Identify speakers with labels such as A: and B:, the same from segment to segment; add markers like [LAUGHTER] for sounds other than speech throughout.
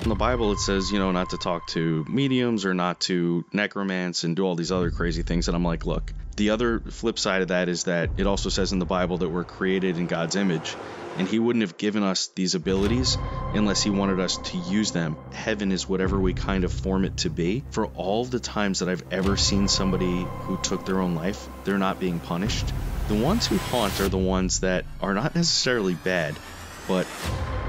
A: In the Bible, it says, you know, not to talk to mediums or not to necromance and do all these other crazy things. And I'm like, look, the other flip side of that is that it also says in the Bible that we're created in God's image, and He wouldn't have given us these abilities unless He wanted us to use them. Heaven is whatever we kind of form it to be. For all the times that I've ever seen somebody who took their own life, they're not being punished. The ones who haunt are the ones that are not necessarily bad, but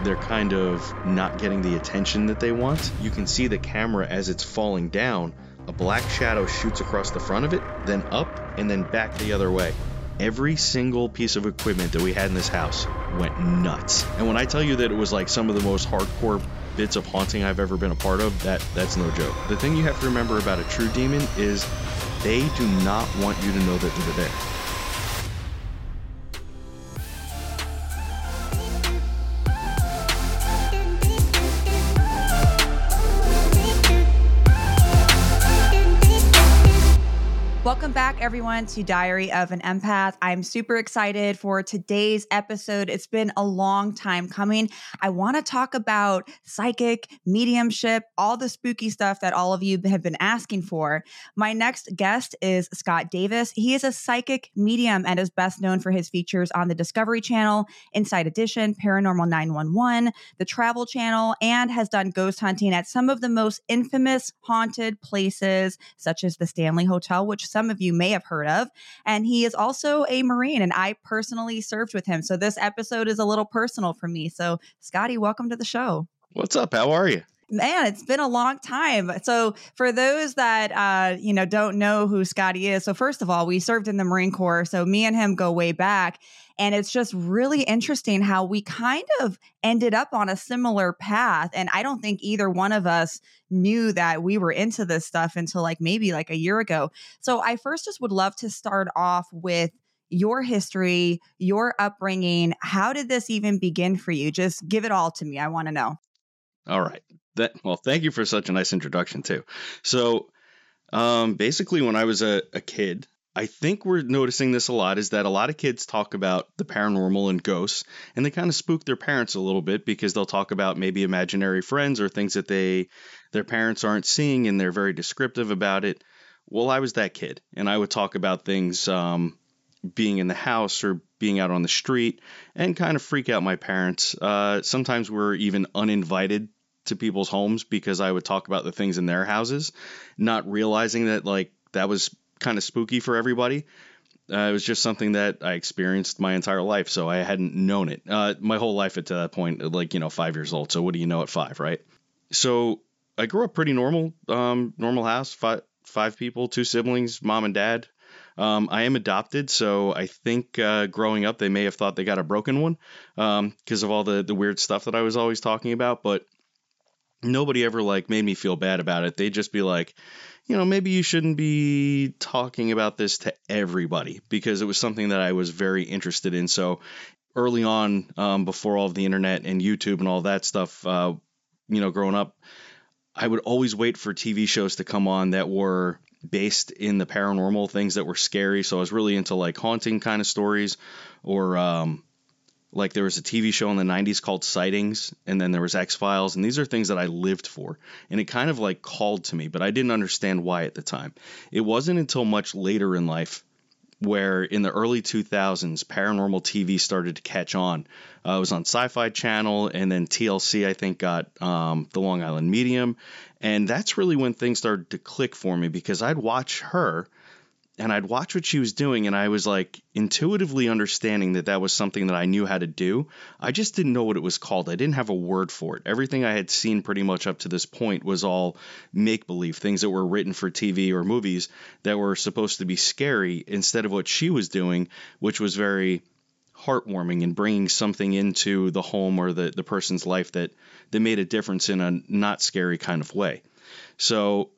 A: they're kind of not getting the attention that they want. You can see the camera as it's falling down. A black shadow shoots across the front of it, then up, and then back the other way. Every single piece of equipment that we had in this house went nuts. And when I tell you that it was like some of the most hardcore bits of haunting I've ever been a part of, that that's no joke. The thing you have to remember about a true demon is they do not want you to know that they're there.
B: Welcome back, everyone, to Diary of an Empath. I'm super excited for today's episode. It's been a long time coming. I want to talk about psychic, mediumship, all the spooky stuff that all of you have been asking for. My next guest is Scott Davis. He is a psychic medium and is best known for his features on the Discovery Channel, Inside Edition, Paranormal 911, the Travel Channel, and has done ghost hunting at some of the most infamous haunted places, such as the Stanley Hotel, which some of you may have heard of. And he is also a Marine, and I personally served with him. So this episode is a little personal for me. So, Scotty, welcome to the show.
A: What's up? How are you?
B: Man it's been a long time so for those that uh you know don't know who scotty is so first of all we served in the marine corps so me and him go way back and it's just really interesting how we kind of ended up on a similar path. And I don't think either one of us knew that we were into this stuff until like maybe like a year ago. So I first just would love to start off with your history, your upbringing. How did this even begin for you? Just give it all to me. I want to know.
A: All right. That well, thank you for such a nice introduction too. So, um, basically, when I was a, a kid, I think we're noticing this a lot is that a lot of kids talk about the paranormal and ghosts, and they kind of spook their parents a little bit because they'll talk about maybe imaginary friends or things that they their parents aren't seeing, and they're very descriptive about it. Well, I was that kid, and I would talk about things um, being in the house or being out on the street, and kind of freak out my parents. Uh, sometimes we're even uninvited to people's homes because I would talk about the things in their houses, not realizing that like that was kind of spooky for everybody. Uh, it was just something that I experienced my entire life, so I hadn't known it. Uh, my whole life at that point, like you know, five years old. So what do you know at five, right? So I grew up pretty normal, um, normal house, five five people, two siblings, mom and dad. Um, I am adopted, so I think uh, growing up they may have thought they got a broken one because um, of all the the weird stuff that I was always talking about. But nobody ever like made me feel bad about it. They'd just be like, you know, maybe you shouldn't be talking about this to everybody because it was something that I was very interested in. So early on, um, before all of the internet and YouTube and all that stuff, uh, you know, growing up, I would always wait for TV shows to come on that were based in the paranormal things that were scary. So I was really into like haunting kind of stories or, um, like there was a TV show in the 90s called Sightings, and then there was X Files, and these are things that I lived for. And it kind of like called to me, but I didn't understand why at the time. It wasn't until much later in life where in the early 2000s, paranormal TV started to catch on. Uh, it was on Sci Fi Channel, and then TLC, I think, got um, the Long Island Medium. And that's really when things started to click for me because I'd watch her and I'd watch what she was doing, and I was like intuitively understanding that that was something that I knew how to do. I just didn't know what it was called. I didn't have a word for it. Everything I had seen pretty much up to this point was all make believe, things that were written for TV or movies that were supposed to be scary instead of what she was doing, which was very heartwarming and bringing something into the home or the, the person's life that, that made a difference in a not scary kind of way. So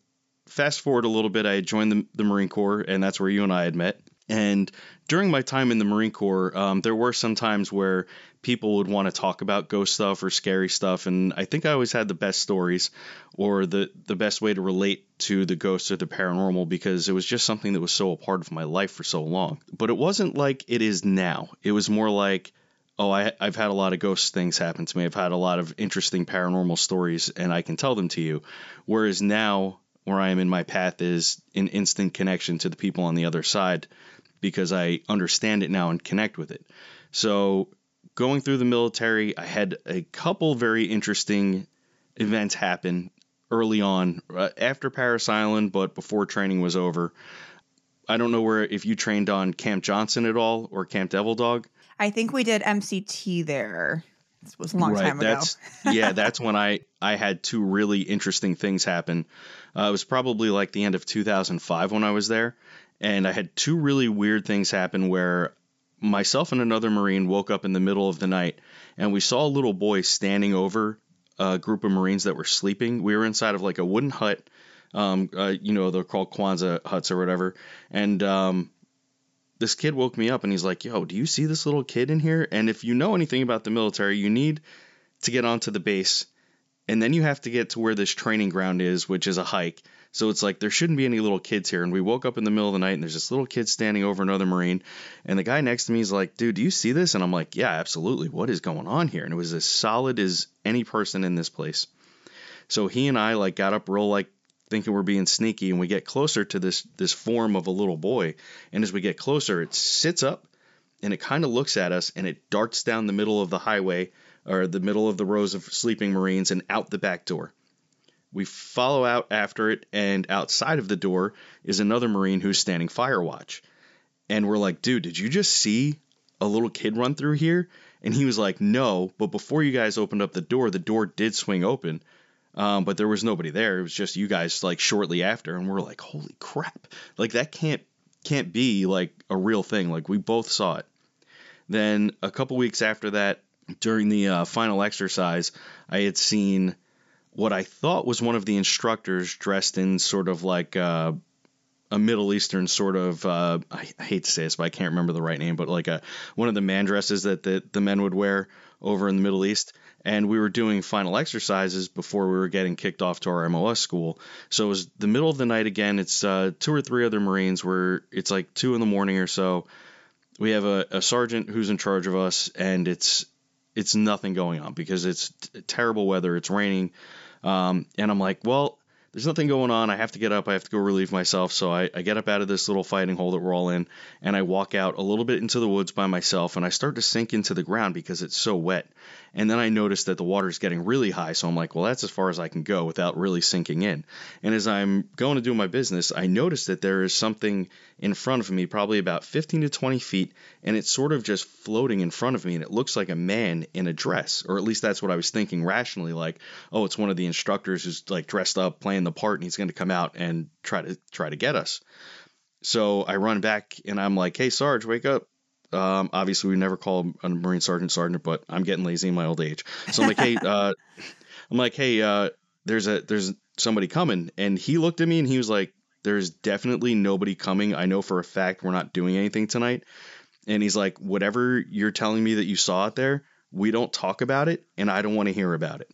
A: fast forward a little bit, I joined the, the Marine Corps, and that's where you and I had met. And during my time in the Marine Corps, um, there were some times where people would want to talk about ghost stuff or scary stuff, and I think I always had the best stories or the the best way to relate to the ghosts or the paranormal because it was just something that was so a part of my life for so long. But it wasn't like it is now. It was more like oh, I, I've had a lot of ghost things happen to me. I've had a lot of interesting paranormal stories, and I can tell them to you. Whereas now, where I am in my path is an instant connection to the people on the other side because I understand it now and connect with it. So, going through the military, I had a couple very interesting events happen early on, uh, after Parris Island, but before training was over. I don't know where if you trained on Camp Johnson at all or Camp Devil Dog.
B: I think we did MCT there. This was a long
A: right,
B: time
A: that's,
B: ago.
A: yeah, that's when I I had two really interesting things happen. Uh, it was probably like the end of 2005 when I was there, and I had two really weird things happen where myself and another Marine woke up in the middle of the night and we saw a little boy standing over a group of Marines that were sleeping. We were inside of like a wooden hut. Um, uh, you know, they're called Quonset huts or whatever. And um, this kid woke me up and he's like, Yo, do you see this little kid in here? And if you know anything about the military, you need to get onto the base and then you have to get to where this training ground is, which is a hike. So it's like there shouldn't be any little kids here. And we woke up in the middle of the night and there's this little kid standing over another Marine. And the guy next to me is like, dude, do you see this? And I'm like, yeah, absolutely. What is going on here? And it was as solid as any person in this place. So he and I like got up real like thinking we're being sneaky and we get closer to this this form of a little boy. And as we get closer it sits up and it kind of looks at us and it darts down the middle of the highway or the middle of the rows of sleeping marines and out the back door. We follow out after it and outside of the door is another marine who's standing fire watch. And we're like dude did you just see a little kid run through here? And he was like no but before you guys opened up the door the door did swing open um, but there was nobody there. It was just you guys like shortly after, and we're like, holy crap! Like that can't can't be like a real thing. Like we both saw it. Then a couple weeks after that, during the uh, final exercise, I had seen what I thought was one of the instructors dressed in sort of like uh, a Middle Eastern sort of uh, I, hate to say this, but I can't remember the right name, but like a one of the man dresses that the, the men would wear over in the Middle East and we were doing final exercises before we were getting kicked off to our MOS school. So it was the middle of the night again. It's uh, two or three other Marines where it's like two in the morning or so. We have a, a sergeant who's in charge of us, and it's it's nothing going on because it's t- terrible weather. It's raining, um, and I'm like, well, there's nothing going on. I have to get up. I have to go relieve myself. So I, I, get up out of this little fighting hole that we're all in, and I walk out a little bit into the woods by myself, and I start to sink into the ground because it's so wet. And then I notice that the water is getting really high. So I'm like, well, that's as far as I can go without really sinking in. And as I'm going to do my business, I notice that there is something in front of me, probably about 15 to 20 feet, and it's sort of just floating in front of me. And it looks like a man in a dress, or at least that's what I was thinking rationally. Like, oh, it's one of the instructors who's like dressed up, playing the part, and he's going to come out and try to try to get us. So I run back and I'm like, hey, Sarge, wake up. Um, obviously, we never call a Marine sergeant sergeant, but I'm getting lazy in my old age. So I'm like, hey, [LAUGHS] uh, I'm like, hey, uh, there's a there's somebody coming, and he looked at me and he was like, there's definitely nobody coming. I know for a fact we're not doing anything tonight. And he's like, whatever you're telling me that you saw it there, we don't talk about it, and I don't want to hear about it.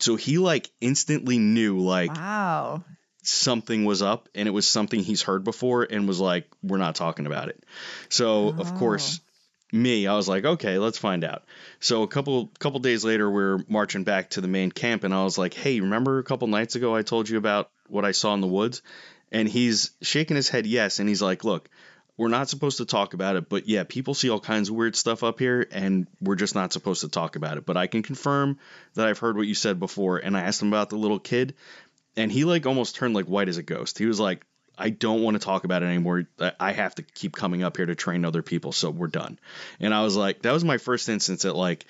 A: So he like instantly knew like
B: wow
A: something was up and it was something he's heard before and was like, we're not talking about it. So, oh. of course, me, I was like, okay, let's find out. So a couple couple days later, we're marching back to the main camp, and I was like, hey, remember a couple nights ago I told you about what I saw in the woods? And he's shaking his head yes, and he's like, look, we're not supposed to talk about it, but yeah, people see all kinds of weird stuff up here, and we're just not supposed to talk about it. But I can confirm that I've heard what you said before, and I asked him about the little kid, and he like almost turned like white as a ghost. He was like, I don't want to talk about it anymore. I have to keep coming up here to train other people, so we're done. And I was like, that was my first instance at like,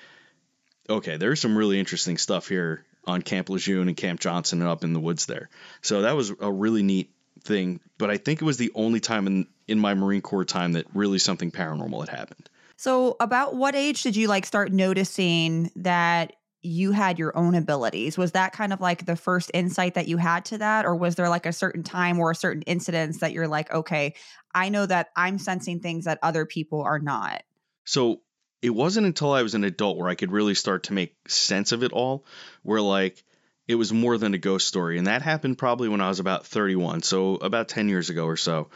A: okay, there's some really interesting stuff here on Camp Lejeune and Camp Johnson and up in the woods there. So that was a really neat thing. But I think it was the only time in in my Marine Corps time that really something paranormal had happened.
B: So about what age did you like start noticing that you had your own abilities. Was that kind of like the first insight that you had to that? Or was there like a certain time or a certain incidents that you're like, okay, I know that I'm sensing things that other people are not?
A: So it wasn't until I was an adult where I could really start to make sense of it all, where like it was more than a ghost story. And that happened probably when I was about 31, so about 10 years ago or so.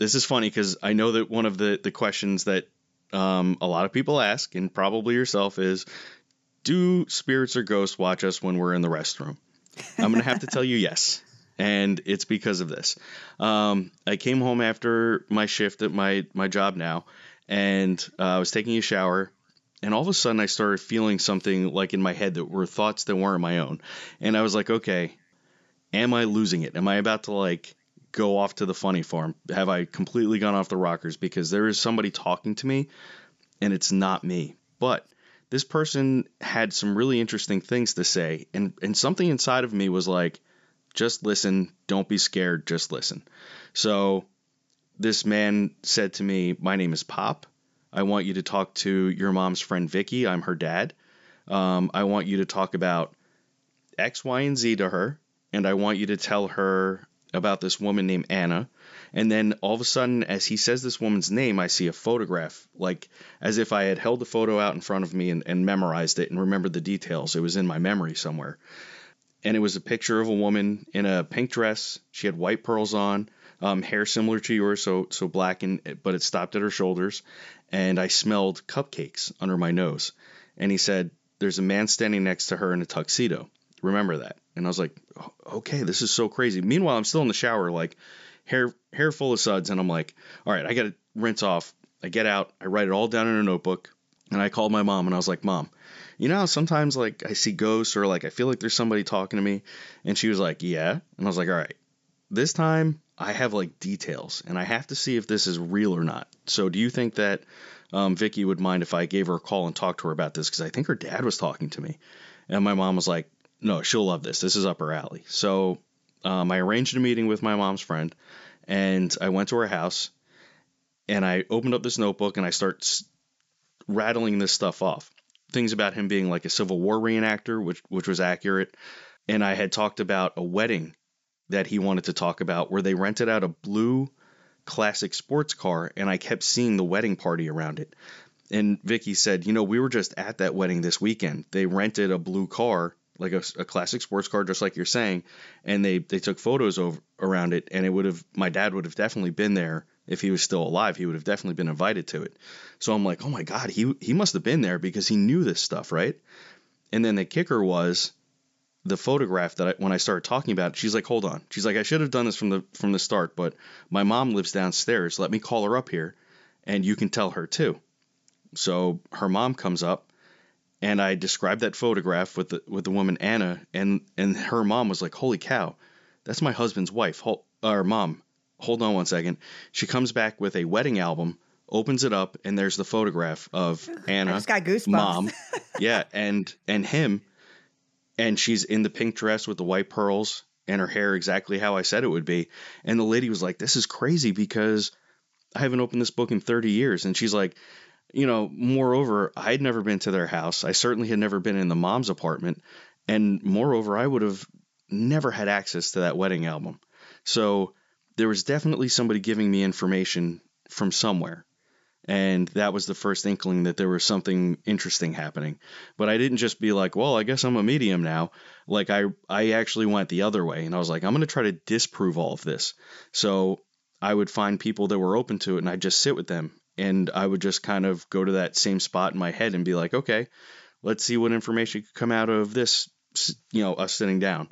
A: This is funny because I know that one of the, the questions that um, a lot of people ask, and probably yourself, is do spirits or ghosts watch us when we're in the restroom? I'm to have to tell you yes. And it's because of this. Um, I came home after my shift at my, my job now, and uh, I was taking a shower, and all of a sudden I started feeling something like in my head that were thoughts that weren't my own. And I was like, okay, am I losing it? Am I about to like go off to the funny farm? Have I completely gone off the rockers? Because there is somebody talking to me and it's not me. But this person had some really interesting things to say, and, and something inside of me was like, just listen, don't be scared, just listen. So this man said to me, My name is Pop. I want you to talk to your mom's friend Vicky. I'm her dad. Um, I want you to talk about X, Y, and Z to her, and I want you to tell her about this woman named Anna. And then all of a sudden, as he says this woman's name, I see a photograph, like as if I had held the photo out in front of me and, and memorized it and remembered the details. It was in my memory somewhere. And it was a picture of a woman in a pink dress. She had white pearls on, um, hair similar to yours, so so black, and but it stopped at her shoulders. And I smelled cupcakes under my nose. And he said, "There's a man standing next to her in a tuxedo. Remember that." And I was like, "Okay, this is so crazy." Meanwhile, I'm still in the shower, like hair hair full of suds, and I'm like, all right, I got to rinse off. I get out, I write it all down in a notebook, and I called my mom and I was like, Mom, you know sometimes like I see ghosts or like I feel like there's somebody talking to me, and she was like, Yeah, and I was like, all right, this time I have like details, and I have to see if this is real or not. So do you think that um, Vicky would mind if I gave her a call and talked to her about this? Because I think her dad was talking to me, and my mom was like, No, she'll love this. This is up her alley. So um, I arranged a meeting with my mom's friend, and I went to her house, and I opened up this notebook and I start rattling this stuff off. Things about him being like a Civil War reenactor, which which was accurate, and I had talked about a wedding that he wanted to talk about where they rented out a blue classic sports car, and I kept seeing the wedding party around it. And Vicky said, you know, we were just at that wedding this weekend. They rented a blue car like a, a, classic sports car, just like you're saying, and they they took photos over around it, and it would have my dad would have definitely been there if he was still alive. He would have definitely been invited to it. So I'm like, oh my god, he he must have been there because he knew this stuff, right? And then the kicker was the photograph that I, when I started talking about it, she's like, hold on, she's like, I should have done this from the from the start, but my mom lives downstairs. Let me call her up here, and you can tell her too. So her mom comes up and I described that photograph with the with the woman Anna, and and her mom was like, "Holy cow, that's my husband's wife." Hold, or mom, hold on one second. She comes back with a wedding album, opens it up, and there's the photograph of Anna,
B: I just got goosebumps.
A: mom, [LAUGHS] yeah, and and him, and she's in the pink dress with the white pearls and her hair exactly how I said it would be. And the lady was like, "This is crazy because." I haven't opened this book in 30 years. And she's like, you know, moreover, I'd never been to their house. I certainly had never been in the mom's apartment. And moreover, I would have never had access to that wedding album. So there was definitely somebody giving me information from somewhere. And that was the first inkling that there was something interesting happening. But I didn't just be like, well, I guess I'm a medium now. Like I I actually went the other way and I was like, I'm going to try to disprove all of this. So I would find people that were open to it and I'd just sit with them and I would just kind of go to that same spot in my head and be like, okay, let's see what information could come out of this, you know, us sitting down.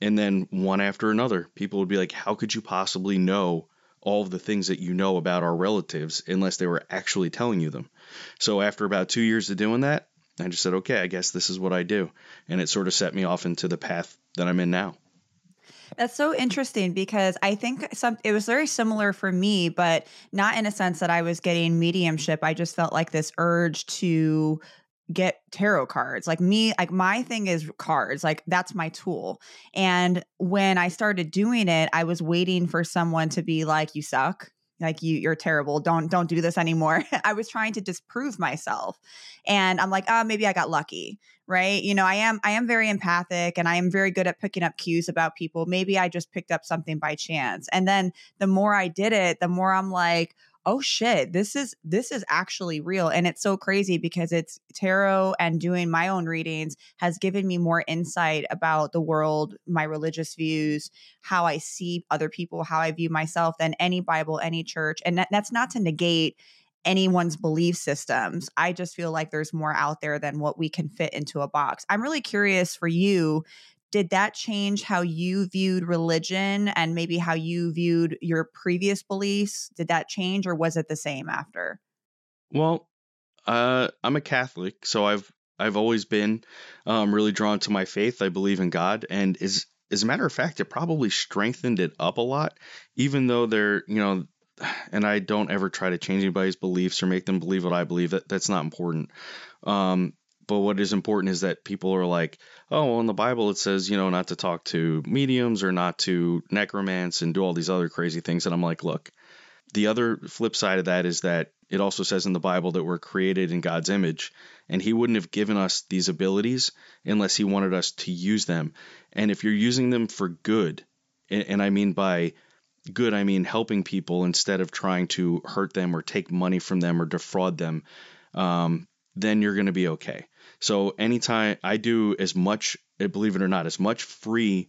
A: And then one after another, people would be like, how could you possibly know all of the things that you know about our relatives unless they were actually telling you them? So after about two years of doing that, I just said, okay, I guess this is what I do. And it sort of set me off into the path that I'm in now.
B: That's so interesting because I think some it was very similar for me, but not in a sense that I was getting mediumship. I just felt like this urge to get tarot cards. Like me, like my thing is cards. Like that's my tool. And when I started doing it, I was waiting for someone to be like, "You suck." Like you you're terrible. Don't don't do this anymore. [LAUGHS] I was trying to disprove myself and i'm like oh maybe i got lucky right? You know i am i am very empathic and i am very good at picking up cues about people. Maybe i just picked up something by chance. And then the more i did it the more i'm like oh shit this is this is actually real and it's so crazy because it's tarot and doing my own readings has given me more insight about the world my religious views how i see other people how i view myself than any bible any church and that, that's not to negate anyone's belief systems. I just feel like there's more out there than what we can fit into a box. I'm really curious for you. Did that change how you viewed religion and maybe how you viewed your previous beliefs? Did that change or was it the same after?
A: Well, uh, I'm a Catholic, so I've I've always been um, really drawn to my faith. I believe in God, and as as a matter of fact, it probably strengthened it up a lot, even though they're you know [SIGHS] and I don't ever try to change anybody's beliefs or make them believe what I believe. That that's not important. Um, but what is important is that people are like, oh, well, in the Bible it says, you know, not to talk to mediums or not to necromance and do all these other crazy things. And I'm like, look, the other flip side of that is that it also says in the Bible that we're created in God's image, and He wouldn't have given us these abilities unless He wanted us to use them. And if you're using them for good, and I mean by good, I mean helping people instead of trying to hurt them or take money from them or defraud them, um, then you're going to be okay. So anytime I do as much, eh, believe it or not, as much free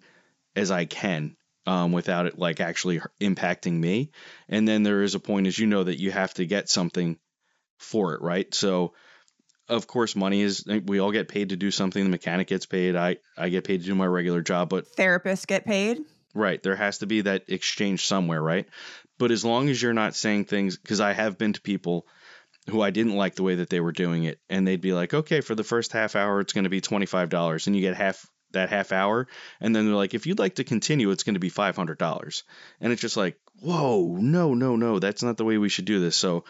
A: as I can um, without it like actually impacting me. And then there is a point, as you know, that you have to get something for it, right? So of course money is eh, we all get paid to do something the mechanic gets paid i i get paid to do my regular job but
B: therapists get paid
A: Right. There has to be that exchange somewhere, right? But as long as you're not saying things, because I have been to people who I didn't like the way that they were doing it, and they'd be like, okay, for the first half hour, it's going to be $25, and you get half that half hour. And then they're like, if you'd like to continue, it's going to be $500. And it's just like, whoa, no, no, no, that's not the way we should do this. So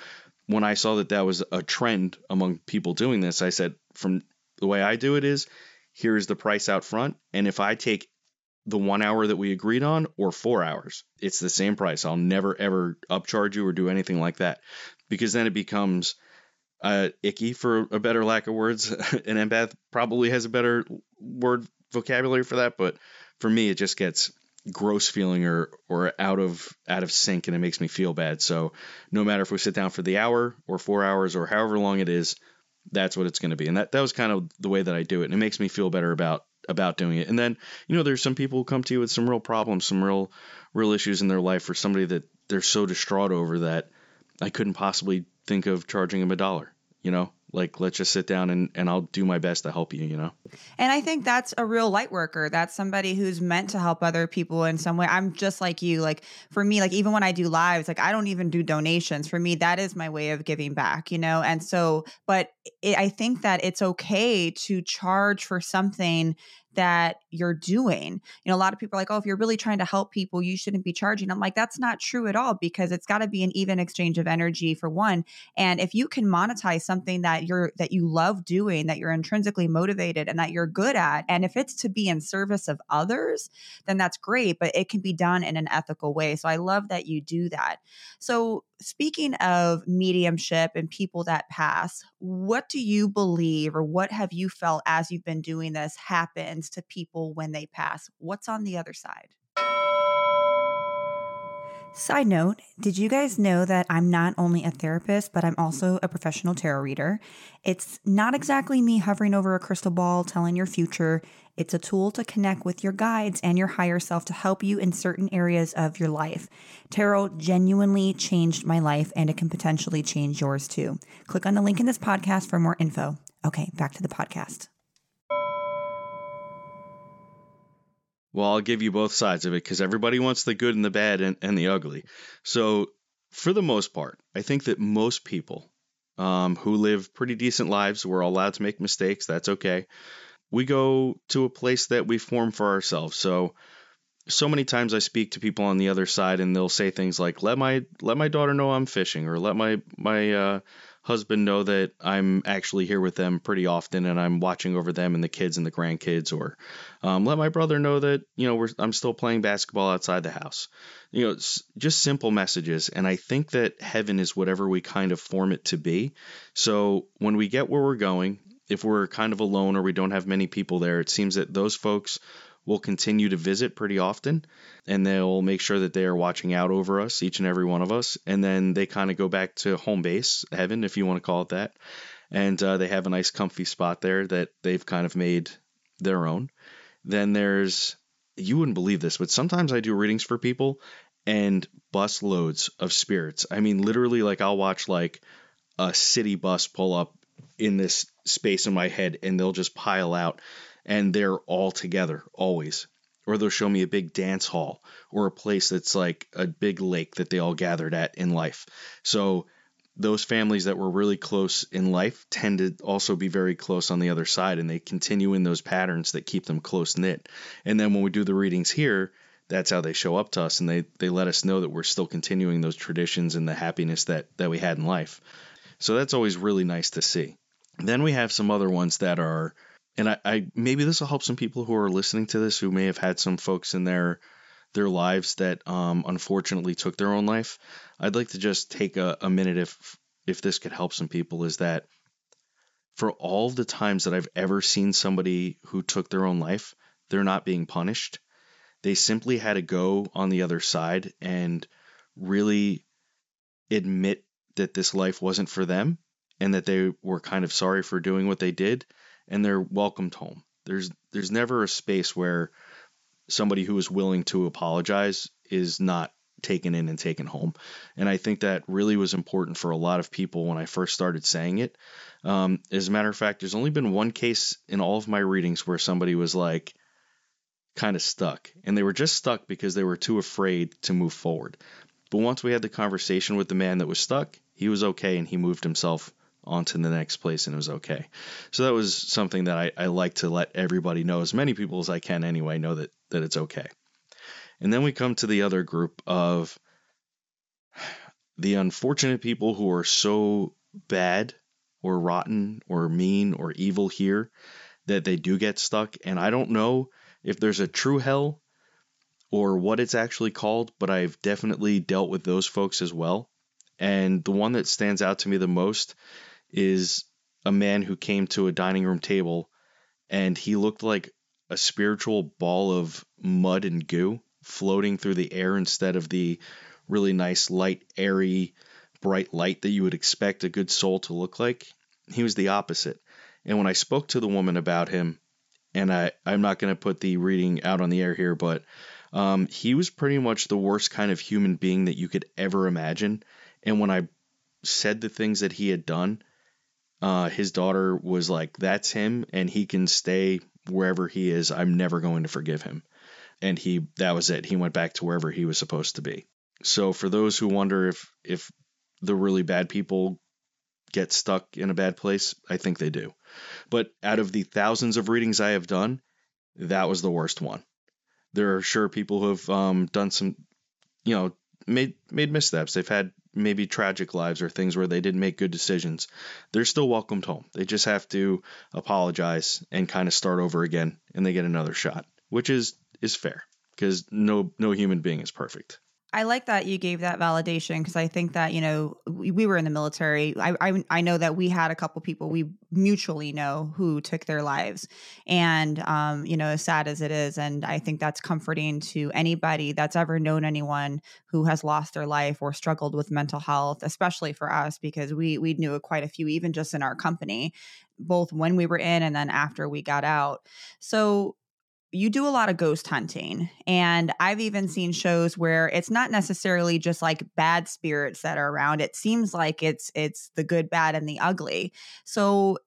A: when I saw that that was a trend among people doing this, I said, from the way I do it is, here's the price out front. And if I take the one hour that we agreed on or four hours. It's the same price. I'll never ever upcharge you or do anything like that because then it becomes uh, icky for a better lack of words. [LAUGHS] An empath probably has a better word vocabulary for that, but for me, it just gets gross feeling or or out of out of sync and it makes me feel bad. So no matter if we sit down for the hour or four hours or however long it is, that's what it's going to be. And that that was kind of the way that I do it. And it makes me feel better about about doing it. And then, you know, there's some people who come to you with some real problems, some real real issues in their life or somebody that they're so distraught over that I couldn't possibly think of charging him a dollar, you know? Like let's just sit down and, and I'll do my best to help you, you know.
B: And I think that's a real light worker. That's somebody who's meant to help other people in some way. I'm just like you. Like for me, like even when I do lives, like I don't even do donations. For me, that is my way of giving back, you know? And so, but it, I think that it's okay to charge for something that you're doing. You know, a lot of people are like, oh, if you're really trying to help people, you shouldn't be charging. I'm like, that's not true at all because it's got to be an even exchange of energy for one. And if you can monetize something that you're that you love doing, that you're intrinsically motivated and that you're good at, and if it's to be in service of others, then that's great, but it can be done in an ethical way. So I love that you do that. So speaking of mediumship and people that pass, what do you believe or what have you felt as you've been doing this happens to people when they pass? What's on the other side? Side note, did you guys know that I'm not only a therapist, but I'm also a professional tarot reader? It's not exactly me hovering over a crystal ball telling your future. It's a tool to connect with your guides and your higher self to help you in certain areas of your life. Tarot genuinely changed my life and it can potentially change yours too. Click on the link in this podcast for more info. Okay, back to the podcast.
A: Well, I'll give you both sides of it because everybody wants the good and the bad and, and the ugly. So, for the most part, I think that most people um, who live pretty decent lives, we're allowed to make mistakes. That's okay. We go to a place that we form for ourselves. So, so many times I speak to people on the other side, and they'll say things like, "Let my let my daughter know I'm fishing," or "Let my my uh, husband know that I'm actually here with them pretty often and I'm watching over them and the kids and the grandkids, or um, let my brother know that you know I'm still playing basketball outside the house. You know, just simple messages. And I think that heaven is whatever we kind of form it to be. So when we get where we're going, if we're kind of alone or we don't have many people there, it seems that those folks will continue to visit pretty often and they'll make sure that they are watching out over us, each and every one of us. And then they kind of go back to home base, heaven, if you want to call it that. And uh, they have a nice, comfy spot there that they've kind of made their own. Then there's, you wouldn't believe this, but sometimes I do readings for people and bus loads of spirits. I mean, literally, like I'll watch like a city bus pull up in this space in my head and they'll just pile out and they're all together always. Or they'll show me a big dance hall or a place that's like a big lake that they all gathered at in life. So those families that were really close in life tend to also be very close on the other side and they continue in those patterns that keep them close knit. And then when we do the readings here, that's how they show up to us and they they let us know that we're still continuing those traditions and the happiness that that we had in life. So that's always really nice to see. Then we have some other ones that are and I, I maybe this will help some people who are listening to this who may have had some folks in their their lives that um, unfortunately took their own life. I'd like to just take a, a minute if if this could help some people is that for all the times that I've ever seen somebody who took their own life, they're not being punished. They simply had to go on the other side and really admit that this life wasn't for them and that they were kind of sorry for doing what they did and they're welcomed home. There's there's never a space where somebody who is willing to apologize is not taken in and taken home. And I think that really was important for a lot of people when I first started saying it. Um, as a matter of fact, there's only been one case in all of my readings where somebody was like kind of stuck, and they were just stuck because they were too afraid to move forward. But once we had the conversation with the man that was stuck, he was okay and he moved himself on to the next place and it was okay. So that was something that I, I like to let everybody know, as many people as I can anyway, know that, that it's okay. And then we come to the other group of the unfortunate people who are so bad or rotten or mean or evil here that they do get stuck. And I don't know if there's a true hell or what it's actually called, but I've definitely dealt with those folks as well. And the one that stands out to me the most is a man who came to a dining room table and he looked like a spiritual ball of mud and goo floating through the air instead of the really nice, light, airy, bright light that you would expect a good soul to look like. He was the opposite. And when I spoke to the woman about him, and I, I'm not going to put the reading out on the air here, but um, he was pretty much the worst kind of human being that you could ever imagine. And when I said the things that he had done, uh, his daughter was like, "That's him, and he can stay wherever he is. I'm never going to forgive him." And he, that was it. He went back to wherever he was supposed to be. So for those who wonder if if the really bad people get stuck in a bad place, I think they do. But out of the thousands of readings I have done, that was the worst one. There are sure people who have um, done some, you know, made made missteps. They've had maybe tragic lives or things where they didn't make good decisions, they're still welcomed home. They just have to apologize and kind of start over again and they get another shot, which is is fair because no no human being is perfect.
B: I like that you gave that validation because I think that you know we, we were in the military. I, I, I know that we had a couple people we mutually know who took their lives, and um, you know as sad as it is, and I think that's comforting to anybody that's ever known anyone who has lost their life or struggled with mental health, especially for us because we we knew quite a few even just in our company, both when we were in and then after we got out. So you do a lot of ghost hunting and i've even seen shows where it's not necessarily just like bad spirits that are around it seems like it's it's the good bad and the ugly so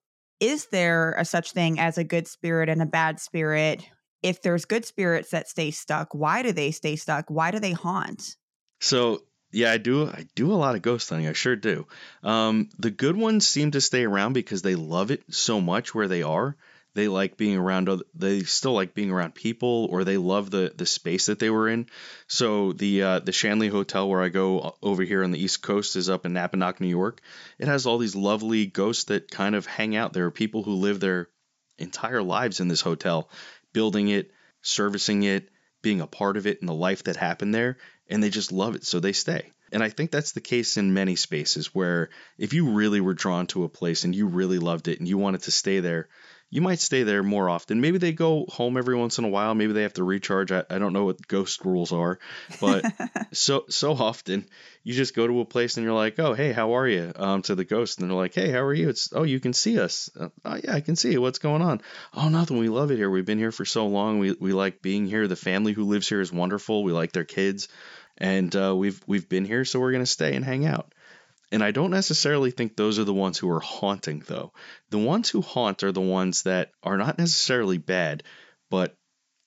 B: is there a such thing as a good spirit and a bad spirit if there's good spirits that stay stuck why do they stay stuck why do they haunt
A: so yeah, I do. I do a lot of ghost hunting. I sure do. Um, the good ones seem to stay around because they love it so much where they are they like being around other, they still like being around people or they love the the space that they were in. So the uh, the shanley hotel where i go over here on the east coast is up in Napanoch new york. It has all these lovely ghosts that kind of hang out there are people who live their entire lives in this hotel building it servicing it being a part of it and the life that happened there and they just love it so they stay. And I think that's the case in many spaces where if you really were drawn to a place and you really loved it and you wanted to stay there, you might stay there more often. Maybe they go home every once in a while. Maybe they have to recharge. I, I don't know what ghost rules are, but [LAUGHS] so so often you just go to a place and you're like, oh hey, how are you? Um, to the ghost, and they're like, hey, how are you? It's oh you can see us. Uh, oh yeah, I can see you. What's going on? Oh nothing. We love it here. We've been here for so long. We we like being here. The family who lives here is wonderful. We like their kids, and uh, we've we've been here, so we're gonna stay and hang out. And I don't necessarily think those are the ones who are haunting, though. The ones who haunt are the ones that are not necessarily bad, but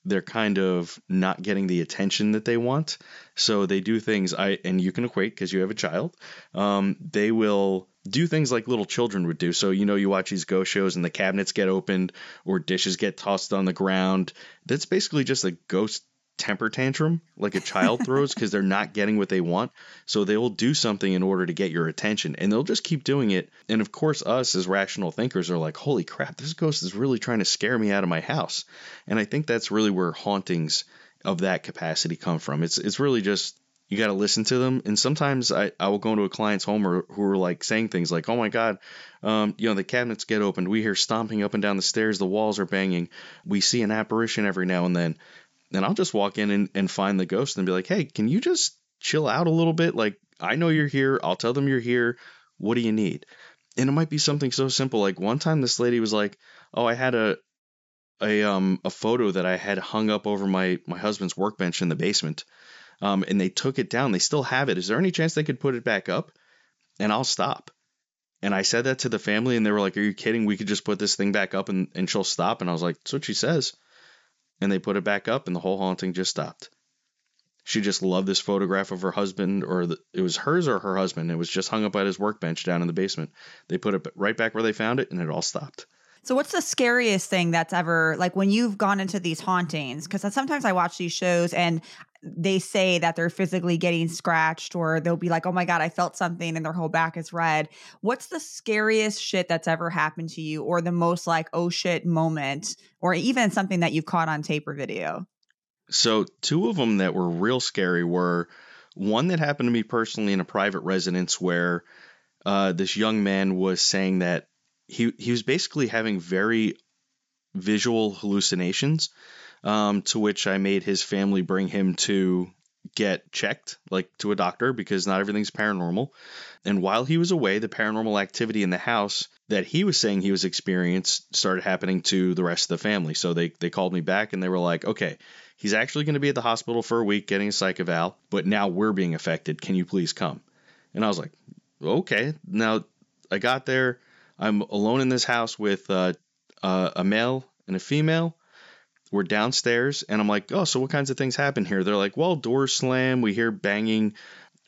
A: they're kind of not getting the attention that they want. So they do things I and you can equate because you have a child. Um, they will do things like little children would do. So you know you watch these ghost shows and the cabinets get opened or dishes get tossed on the ground. That's basically just a ghost temper tantrum like a child throws because they're not getting what they want. So they will do something in order to get your attention and they'll just keep doing it. And of course, us as rational thinkers are like, holy crap, this ghost is really trying to scare me out of my house. And I think that's really where hauntings of that capacity come from. It's it's really just you got to listen to them. And sometimes I, I will go into a client's home or, who are like saying things like, oh my God, um, you know, the cabinets get opened. We hear stomping up and down the stairs. The walls are banging. We see an apparition every now and then and I'll just walk in and, and find the ghost and be like, hey, can you just chill out a little bit? Like, I know you're here. I'll tell them you're here. What do you need? And it might be something so simple. Like one time this lady was like, oh, I had a a um a photo that I had hung up over my my husband's workbench in the basement. Um, and they took it down. They still have it. Is there any chance they could put it back up? And I'll stop. And I said that to the family, and they were like, Are you kidding? We could just put this thing back up and, and she'll stop. And I was like, That's what she says and they put it back up and the whole haunting just stopped. She just loved this photograph of her husband, or the, it was hers or her husband. It was just hung up at his workbench down in the basement. They put it right back where they found it, and it all stopped.
B: So, what's the scariest thing that's ever like when you've gone into these hauntings? Because sometimes I watch these shows and they say that they're physically getting scratched, or they'll be like, oh my God, I felt something and their whole back is red. What's the scariest shit that's ever happened to you, or the most like, oh shit moment, or even something that you've caught on tape or video?
A: So, two of them that were real scary were one that happened to me personally in a private residence where uh, this young man was saying that he, he was basically having very visual hallucinations um, to which I made his family bring him to get checked, like to a doctor, because not everything's paranormal. And while he was away, the paranormal activity in the house that he was saying he was experienced started happening to the rest of the family. So they, they called me back and they were like, okay, he's actually going to be at the hospital for a week getting a psych eval, but now we're being affected. Can you please come? And I was like, okay. Now I got there. I'm alone in this house with uh, uh, a male and a female we're downstairs and I'm like, oh, so what kinds of things happen here? They're like, well, doors slam, we hear banging,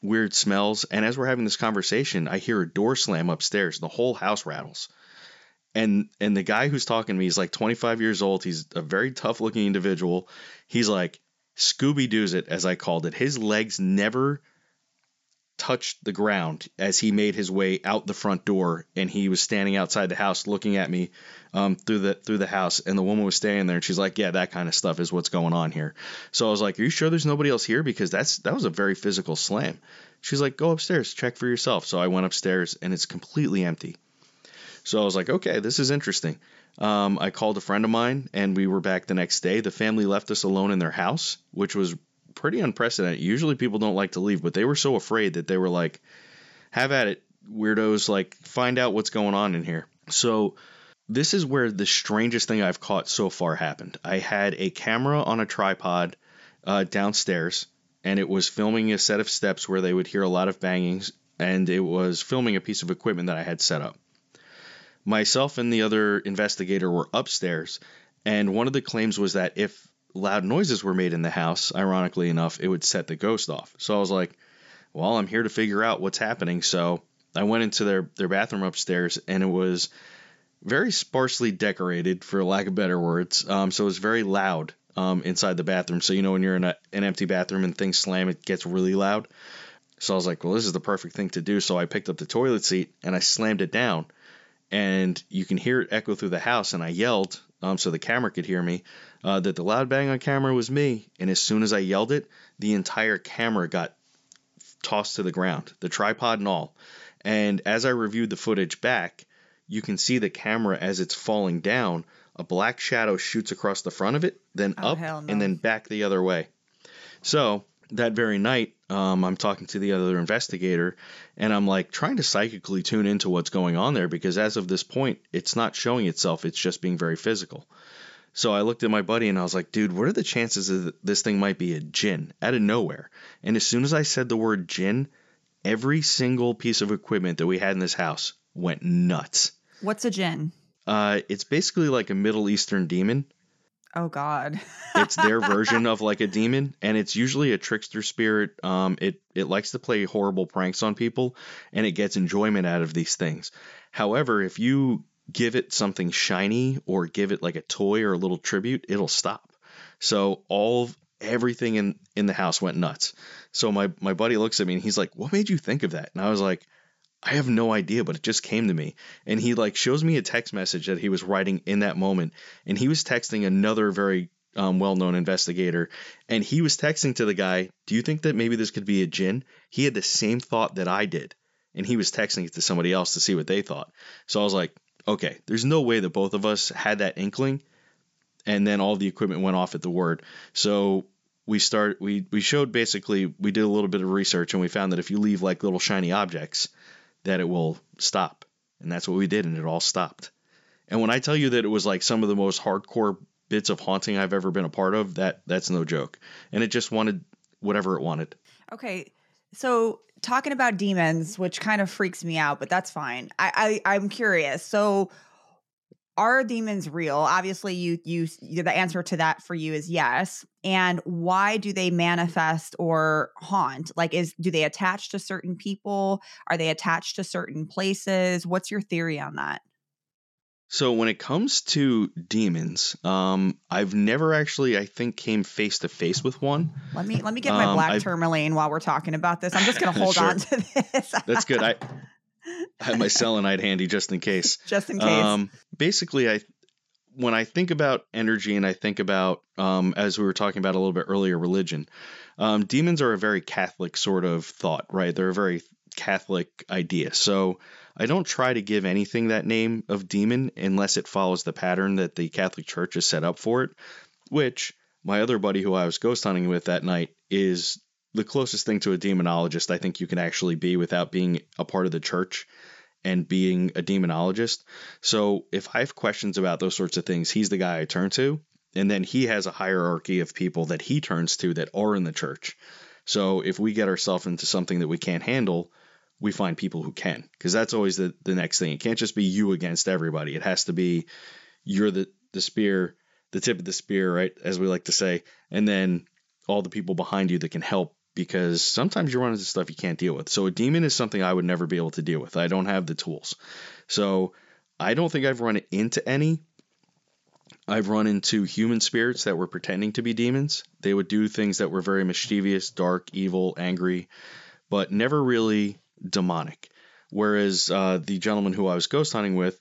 A: weird smells. And as we're having this conversation, I hear a door slam upstairs. and The whole house rattles. And and the guy who's talking to me is like 25 years old. He's a very tough looking individual. He's like Scooby Doo's it, as I called it. His legs never touched the ground as he made his way out the front door and he was standing outside the house looking at me um, through the through the house and the woman was standing there and she's like yeah that kind of stuff is what's going on here. So i was like are you sure there's nobody else here? Because that's that was a very physical slam. She's like go upstairs check for yourself. So i went upstairs and it's completely empty. So i was like okay this is interesting. Um, i called a friend of mine and we were back the next day. The family left us alone in their house which was pretty unprecedented. Usually people don't like to leave, but they were so afraid that they were like, have at it, weirdos, like find out what's going on in here. So this is where the strangest thing I've caught so far happened. I had a camera on a tripod uh, downstairs, and it was filming a set of steps where they would hear a lot of bangings, and it was filming a piece of equipment that I had set up. Myself and the other investigator were upstairs, and one of the claims was that if loud noises were made in the house, ironically enough, it would set the ghost off. So I was like, well, I'm here to figure out what's happening. So I went into their, their bathroom upstairs and it was very sparsely decorated, for lack of better words. Um, so it was very loud um, inside the bathroom. So, you know, when you're in a, an empty bathroom and things slam, it gets really loud. So I was like, well, this is the perfect thing to do. So I picked up the toilet seat and I slammed it down. And you can hear it echo through the house. And I yelled um, so the camera could hear me uh, that the loud bang on camera was me. And as soon as I yelled it, the entire camera got tossed to the ground, the tripod and all. And as I reviewed the footage back, you can see the camera as it's falling down. A black shadow shoots across the front of it, then oh, up, no. and then back the other way. So that very night, um, I'm talking to the other investigator, and I'm like trying to psychically tune into what's going on there because as of this point, it's not showing itself. It's just being very physical. So I looked at my buddy and I was like, dude, what are the chances that this thing might be a jinn out of nowhere? And as soon as I said the word jinn, every single piece of equipment that we had in this house went nuts.
B: What's a jinn?
A: Uh, it's basically like a Middle Eastern demon.
B: Oh God.
A: it's their [LAUGHS] version of like a demon, and it's usually a trickster spirit. Um, it it likes to play horrible pranks on people, and it gets enjoyment out of these things. However, if you give it something shiny or give it like a toy or a little tribute, it'll stop. So all everything in in the house went nuts. So my my buddy looks at me and he's like, "What made you think of that?" And I was like, I have no idea, but it just came to me. And he like shows me a text message that he was writing in that moment, and he was texting another very um, well-known investigator, and he was texting to the guy, "Do you think that maybe this could be a djinn?" He had the same thought that I did, and he was texting it to somebody else to see what they thought. So I was like, "Okay, there's no way that both of us had that inkling." And then all the equipment went off at the word. So we start we we showed basically we did a little bit of research and we found that if you leave like little shiny objects that it will stop. And that's what we did, and it all stopped. And when I tell you that it was like some of the most hardcore bits of haunting I've ever been a part of, that that's no joke. And it just wanted whatever it wanted.
B: Okay. So talking about demons, which kind of freaks me out, but that's fine. I, I I'm curious. So are demons real? Obviously, you you the answer to that for you is yes. And why do they manifest or haunt? Like, is do they attach to certain people? Are they attached to certain places? What's your theory on that?
A: So when it comes to demons, um, I've never actually, I think, came face to face with one.
B: Let me let me get my um, black I've, tourmaline while we're talking about this. I'm just going [LAUGHS] to hold sure. on to this.
A: That's good. I [LAUGHS] I have my selenite handy just in case. [LAUGHS]
B: Just in case. Um,
A: basically, I when I think about energy and I think about, um, as we were talking about a little bit earlier, religion, um, demons are a very Catholic sort of thought, right? They're a very Catholic idea. So I don't try to give anything that name of demon unless it follows the pattern that the Catholic Church has set up for it, which my other buddy who I was ghost hunting with that night is the closest thing to a demonologist I think you can actually be without being a part of the church and being a demonologist. So if I have questions about those sorts of things, he's the guy I turn to. And then he has a hierarchy of people that he turns to that are in the church. So if we get ourselves into something that we can't handle, we find people who can. Because that's always the, the next thing. It can't just be you against everybody. It has to be you're the, the spear, the tip of the spear, right? As we like to say. And then all the people behind you that can help because sometimes you run into stuff you can't deal with. So a demon is something I would never be able to deal with. I don't have the tools. So I don't think I've run into any. I've run into human spirits that were pretending to be demons. They would do things that were very mischievous, dark, evil, angry, but never really demonic. Whereas uh, the gentleman who I was ghost hunting with,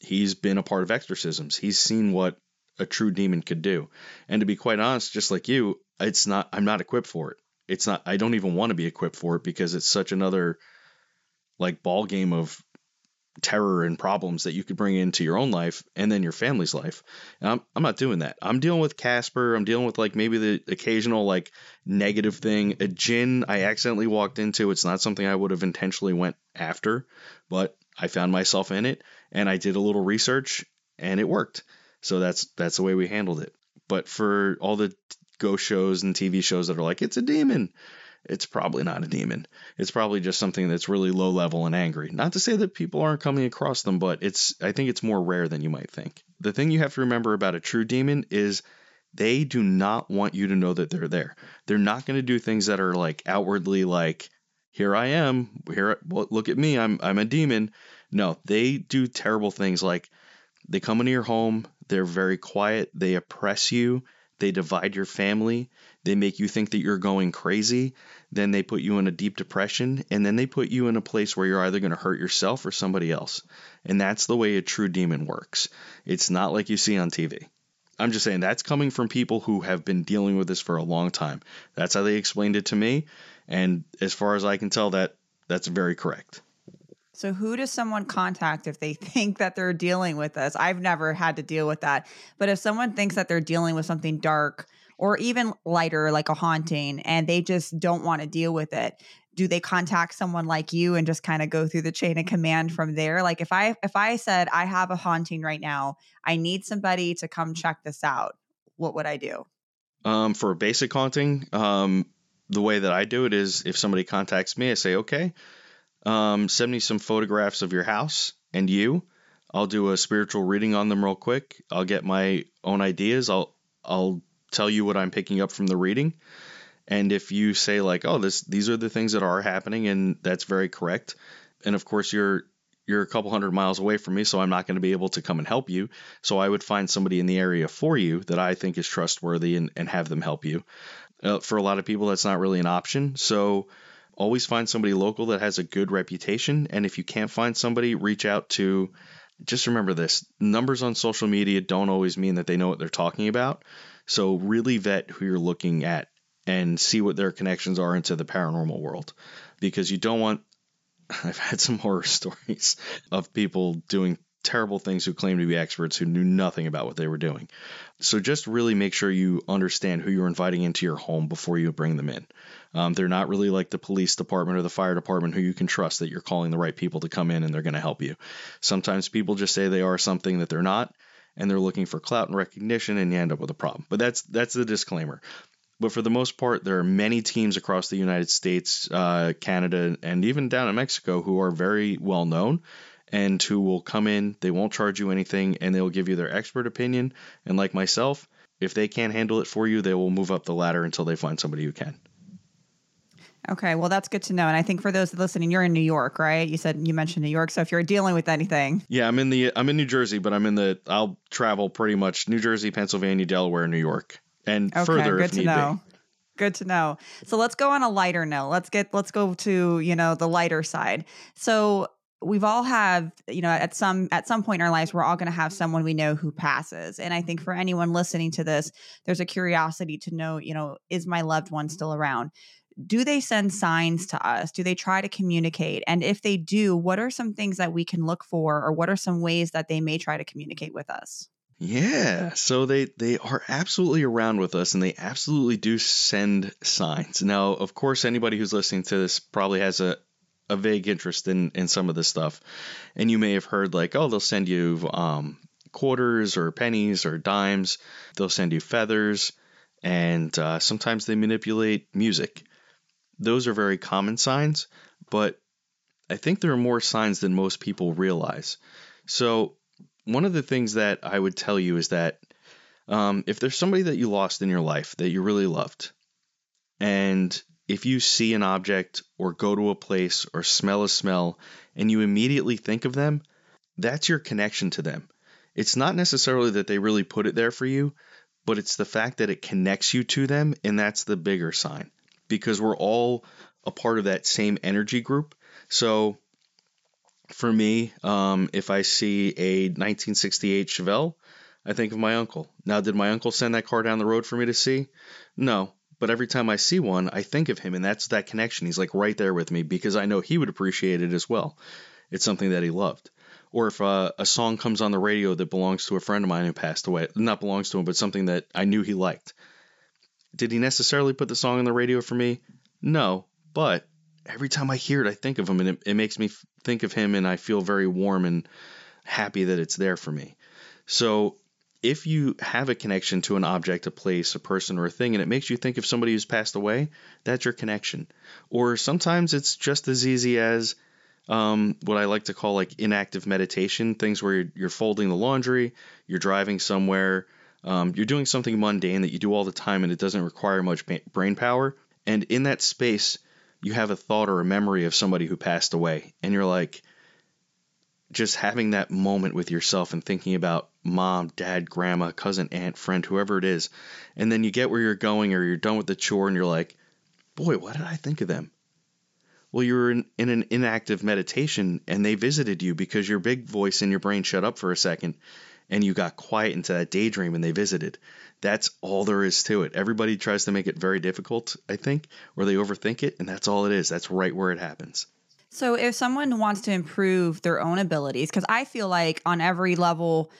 A: he's been a part of exorcisms. He's seen what a true demon could do. And to be quite honest, just like you, it's not I'm not equipped for it it's not I don't even want to be equipped for it because it's such another like ball game of terror and problems that you could bring into your own life and then your family's life. And I'm I'm not doing that. I'm dealing with Casper. I'm dealing with like maybe the occasional like negative thing. A djinn I accidentally walked into. It's not something I would have intentionally went after, but I found myself in it and I did a little research and it worked. So that's that's the way we handled it. But for all the ghost shows and TV shows that are like, it's a demon. It's probably not a demon. It's probably just something that's really low level and angry. Not to say that people aren't coming across them, but it's I think it's more rare than you might think. The thing you have to remember about a true demon is they do not want you to know that they're there. They're not going to do things that are like outwardly like here I am, here look at me, I'm I'm a demon. No, they do terrible things like they come into your home, they're very quiet, they oppress you, they divide your family. They make you think that you're going crazy. Then they put you in a deep depression. And then they put you in a place where you're either going to hurt yourself or somebody else. And that's the way a true demon works. It's not like you see on TV. I'm just saying that's coming from people who have been dealing with this for a long time. That's how they explained it to me. And as far as I can tell, that that's very correct.
B: So, who does someone contact if they [LAUGHS] think that they're dealing with this? I've never had to deal with that. But if someone thinks that they're dealing with something dark or even lighter, like a haunting, and they just don't want to deal with it, do they contact someone like you and just kind of go through the chain of command from there? Like if I if I said I have a haunting right now, I need somebody to come check this out, what would I do?
A: Um, for a basic haunting, um, the way that I do it is if somebody contacts me, I say, okay, um, send me some photographs of your house and you. I'll do a spiritual reading on them real quick. I'll get my own ideas. I'll I'll tell you what I'm picking up from the reading. And if you say like, "Oh, this these are the things that are happening," and that's very correct, and of course you're you're a couple hundred miles away from me, so I'm not going to be able to come and help you. So I would find somebody in the area for you that I think is trustworthy and, and have them help you. Uh, for a lot of people, that's not really an option. So always find somebody local that has a good reputation. And if you can't find somebody, reach out to just remember this numbers on social media don't always mean that they know what they're talking about. So really vet who you're looking at and see what their connections are into the paranormal world because you don't want [LAUGHS] I've had some horror [LAUGHS] stories of people doing terrible things who claim to be experts who knew nothing about what they were doing. So just really make sure you understand who you're inviting into your home before you bring them in. Um, they're not really like the police department or the fire department who you can trust that you're calling the right people to come in and they're going to help you. Sometimes people just say they are something that they're not and they're looking for clout and recognition and you end up with a problem. But that's that's the disclaimer. But for the most part, there are many teams across the United States, uh, Canada, and even down in Mexico who are very well known and who will come in. They won't charge you anything and they'll give you their expert opinion. And like myself, if they can't handle it for you, they will move up the ladder until they find somebody who can.
B: Okay, well that's good to know. And I think for those listening, you're in New York, right? You said you mentioned New York. So if you're dealing with anything,
A: yeah, I'm in the I'm in New Jersey, but I'm in the I'll travel pretty much New Jersey, Pennsylvania, Delaware, New York, and okay, further
B: good
A: to
B: know.
A: Be.
B: Good to know. So let's go on a lighter note. Let's get let's go to you know the lighter side. So we've all have you know at some at some point in our lives we're all going to have someone we know who passes and i think for anyone listening to this there's a curiosity to know you know is my loved one still around do they send signs to us? Do they try to communicate? And if they do, what are some things that we can look for, or what are some ways that they may try to communicate with us?
A: Yeah, so they they are absolutely around with us and they absolutely do send signs. Now, of course, anybody who's listening to this probably has a a vague interest in in some of this stuff. And you may have heard like, oh, they'll send you um, quarters or pennies or dimes. They'll send you feathers and uh, sometimes they manipulate music those are very common signs, but I think there are more signs than most people realize. So, one of the things that I would tell you is that um, if there's somebody that you lost in your life that you really loved, and if you see an object or go to a place or smell a smell and you immediately think of them, that's your connection to them. It's not necessarily that they really put it there for you, but it's the fact that it connects you to them, and that's the bigger sign because we're all a part of that same energy group. So for me, um, if I see a 1968 Chevelle, I think of my uncle. Now, did my uncle send that car down the road for me to see? No. But every time I see one, I think of him, and that's that connection. He's like right there with me because I know he would appreciate it as well. It's something that he loved. Or if uh, a song comes on the radio that belongs to a friend of mine who passed away, not belongs to him, but something that I knew he liked, did he necessarily put the song on the radio for me? No, but every time I hear it, I think of him and it, it makes me think of him and I feel very warm and happy that it's there for me. So if you have a connection to an object, a place, a person, or a thing, and it makes you think of somebody who's passed away, that's your connection. Or sometimes it's just as easy as um, what I like to call like inactive meditation things where you're, you're folding the laundry, you're driving somewhere, um, you're doing something mundane that you do all the time and it doesn't require much brain power. And in that space, you have a thought or a memory of somebody who passed away. And you're like, just having that moment with yourself and thinking about mom, dad, grandma, cousin, aunt, friend, whoever it is. And then you get where you're going or you're done with the chore and you're like, boy, what did I think of them? Well, you were in, in an inactive meditation and they visited you because your big voice in your brain shut up for a second and you got quiet into that daydream and they visited. That's all there is to it. Everybody tries to make it very difficult, I think, or they overthink it, and that's all it is. That's right where it happens.
B: So, if someone wants to improve their own abilities, because I feel like on every level,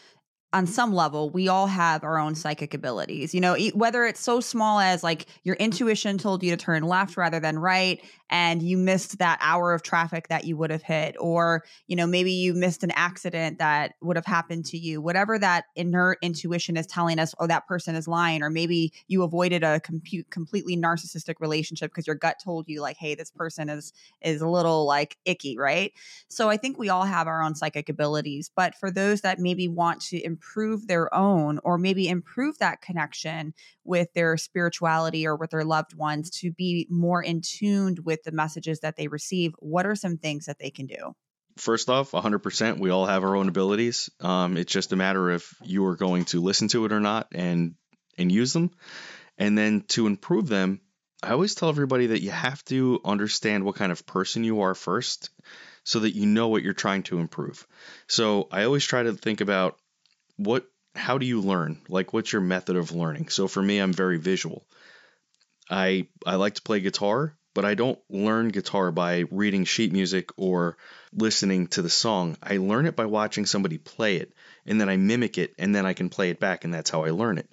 B: on some level, we all have our own psychic abilities. You know, whether it's so small as like your intuition told you to turn left rather than right, and you missed that hour of traffic that you would have hit or you know maybe you missed an accident that would have happened to you whatever that inert intuition is telling us oh that person is lying or maybe you avoided a compute completely narcissistic relationship because your gut told you like hey this person is is a little like icky right? So i think we all have our own psychic abilities but for those that maybe want to improve their own or maybe improve that connection with their spirituality or with their loved ones to be more in tuned with the messages that they receive, what are some things that they can do?
A: First off, 100%, we all have our own abilities. Um, it's just a matter of you are going to listen to it or not and and use them. And then to improve them, I always tell everybody that you have to understand what kind of person you are first so that you know what you're trying to improve. So I always try to think about what how do you learn? Like what's your method of learning? So for me, I'm very visual. I I like to play guitar, but I don't learn guitar by reading sheet music or listening to the song. I learn it by watching somebody play it, and then I mimic it, and then I can play it back, and that's how I learn it.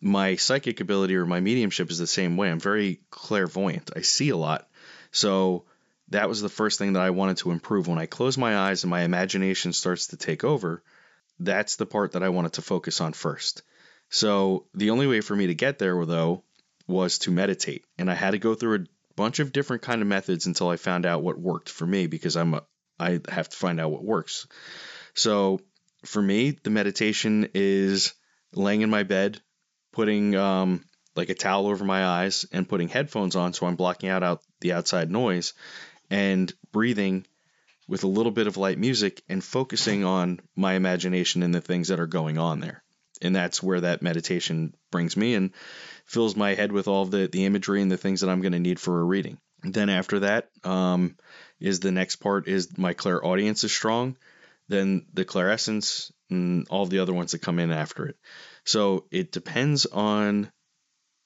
A: My psychic ability or my mediumship is the same way. I'm very clairvoyant. I see a lot. So that was the first thing that I wanted to improve. When I close my eyes and my imagination starts to take over, that's the part that I wanted to focus on first. So the only way for me to get there, though, was to meditate, and I had to go through a bunch of different kind of methods until I found out what worked for me because I'm a, I have to find out what works. So for me, the meditation is laying in my bed, putting um, like a towel over my eyes, and putting headphones on so I'm blocking out, out the outside noise, and breathing with a little bit of light music and focusing on my imagination and the things that are going on there. And that's where that meditation brings me and fills my head with all the, the imagery and the things that I'm going to need for a reading. Then after that um, is the next part is my clairaudience is strong. Then the clairsentience and all the other ones that come in after it. So it depends on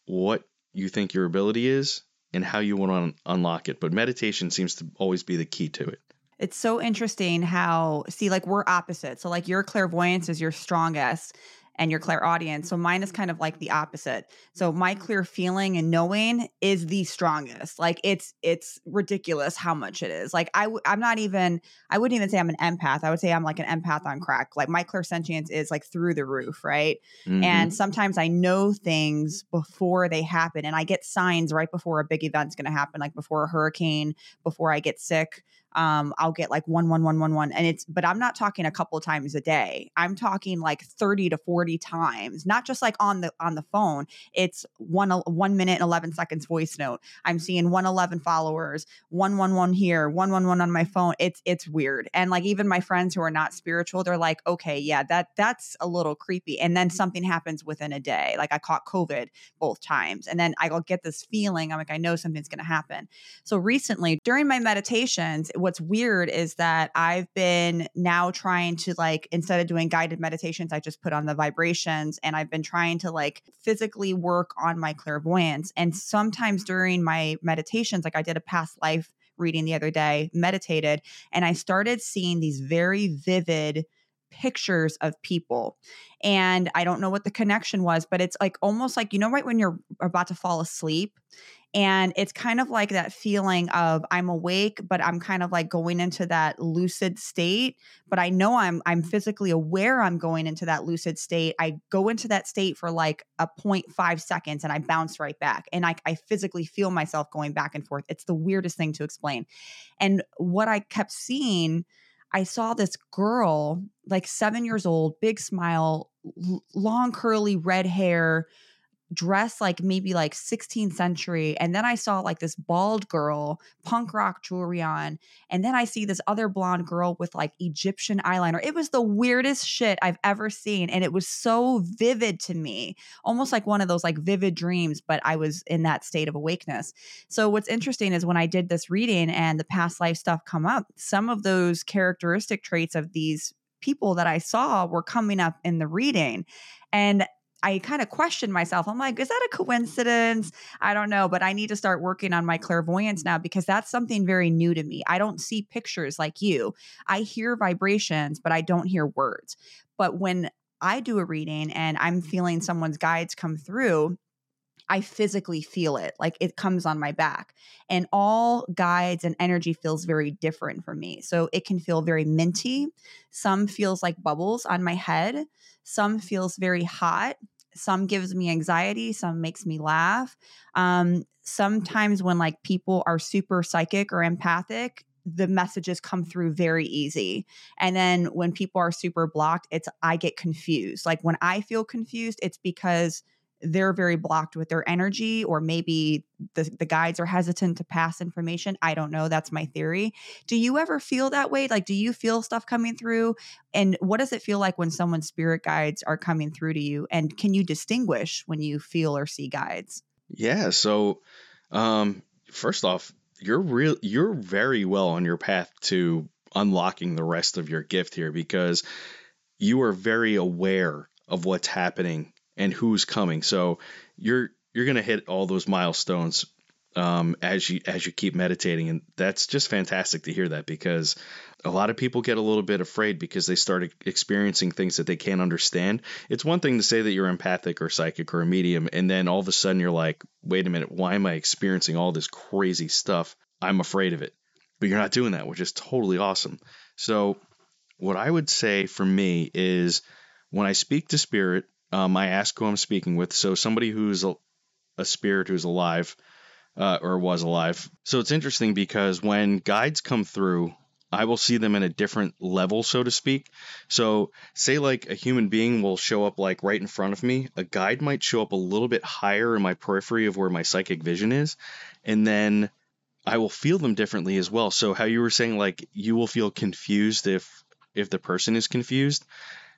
A: what you think your ability is and how you want to unlock it. But meditation seems to always be the key to it.
B: It's so interesting how, see, like we're opposite. So, like your clairvoyance is your strongest and your clairaudience. So mine is kind of like the opposite. So my clear feeling and knowing is the strongest. Like it's it's ridiculous how much it is. Like I w- I'm not even I wouldn't even say I'm an empath. I would say I'm like an empath on crack. Like my clairsentience is like through the roof, right? Mm-hmm. And sometimes I know things before they happen and I get signs right before a big event's going to happen like before a hurricane, before I get sick um, I'll get like one, one, one, one, one. And it's, but I'm not talking a couple times a day. I'm talking like 30 to 40 times, not just like on the, on the phone. It's one, one minute and 11 seconds voice note. I'm seeing 111 followers, 111 here, 111 on my phone. It's, it's weird. And like even my friends who are not spiritual, they're like, okay, yeah, that, that's a little creepy. And then something happens within a day. Like I caught COVID both times. And then I'll get this feeling. I'm like, I know something's going to happen. So recently during my meditations, what's weird is that I've been now trying to like instead of doing guided meditations, I just put on the vibrations and I've been trying to like physically work on my clairvoyance. And sometimes during my meditations, like I did a past life reading the other day, meditated, and I started seeing these very vivid pictures of people. And I don't know what the connection was, but it's like almost like, you know, right when you're about to fall asleep and it's kind of like that feeling of I'm awake, but I'm kind of like going into that lucid state. But I know I'm I'm physically aware I'm going into that lucid state. I go into that state for like a 0.5 seconds and I bounce right back. And I, I physically feel myself going back and forth. It's the weirdest thing to explain. And what I kept seeing, I saw this girl, like seven years old, big smile, long curly red hair dressed like maybe like 16th century and then i saw like this bald girl punk rock jewelry on and then i see this other blonde girl with like egyptian eyeliner. It was the weirdest shit i've ever seen and it was so vivid to me almost like one of those like vivid dreams but i was in that state of awakeness. So what's interesting is when i did this reading and the past life stuff come up some of those characteristic traits of these people that i saw were coming up in the reading and I kind of questioned myself. I'm like, is that a coincidence? I don't know, but I need to start working on my clairvoyance now because that's something very new to me. I don't see pictures like you. I hear vibrations, but I don't hear words. But when I do a reading and I'm feeling someone's guides come through, I physically feel it, like it comes on my back. And all guides and energy feels very different for me. So it can feel very minty. Some feels like bubbles on my head. Some feels very hot. Some gives me anxiety. Some makes me laugh. Um, sometimes when like people are super psychic or empathic, the messages come through very easy. And then when people are super blocked, it's I get confused. Like when I feel confused, it's because they're very blocked with their energy or maybe the, the guides are hesitant to pass information i don't know that's my theory. Do you ever feel that way? Like do you feel stuff coming through? And what does it feel like when someone's spirit guides are coming through to you? And can you distinguish when you feel or see guides?
A: Yeah so um first off you're real you're very well on your path to unlocking the rest of your gift here because you are very aware of what's happening and who's coming. So you're you're gonna hit all those milestones um, as you as you keep meditating, and that's just fantastic to hear that because a lot of people get a little bit afraid because they start experiencing things that they can't understand. It's one thing to say that you're empathic or psychic or a medium, and then all of a sudden you're like, wait a minute, why am I experiencing all this crazy stuff? I'm afraid of it. But you're not doing that, which is totally awesome. So, what I would say for me is when I speak to spirit, um, I ask who I'm speaking with. So somebody who's a, a spirit who's alive uh, or was alive. So it's interesting because when guides come through, I will see them in a different level, so to speak. So, say like a human being will show up like right in front of me, a guide might show up a little bit higher in my periphery of where my psychic vision is, and then I will feel them differently as well. So, how you were saying like you will feel confused if if the person is confused.